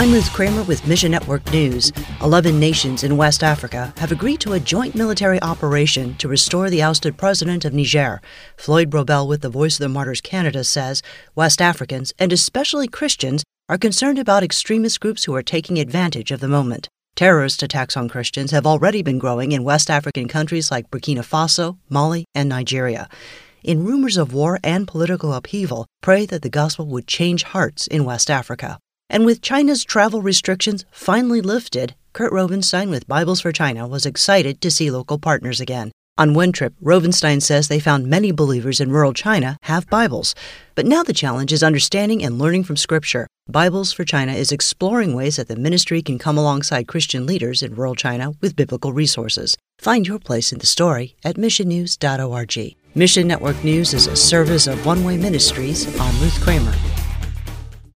I'm Ruth Kramer with Mission Network News. Eleven nations in West Africa have agreed to a joint military operation to restore the ousted president of Niger. Floyd Brobbel with the Voice of the Martyrs Canada says West Africans, and especially Christians, are concerned about extremist groups who are taking advantage of the moment. Terrorist attacks on Christians have already been growing in West African countries like Burkina Faso, Mali, and Nigeria. In rumors of war and political upheaval, pray that the gospel would change hearts in West Africa. And with China's travel restrictions finally lifted, Kurt Rovenstein with Bibles for China was excited to see local partners again. On one trip, Rovenstein says they found many believers in rural China have Bibles. But now the challenge is understanding and learning from Scripture. Bibles for China is exploring ways that the ministry can come alongside Christian leaders in rural China with biblical resources. Find your place in the story at missionnews.org. Mission Network News is a service of One Way Ministries. I'm Ruth Kramer.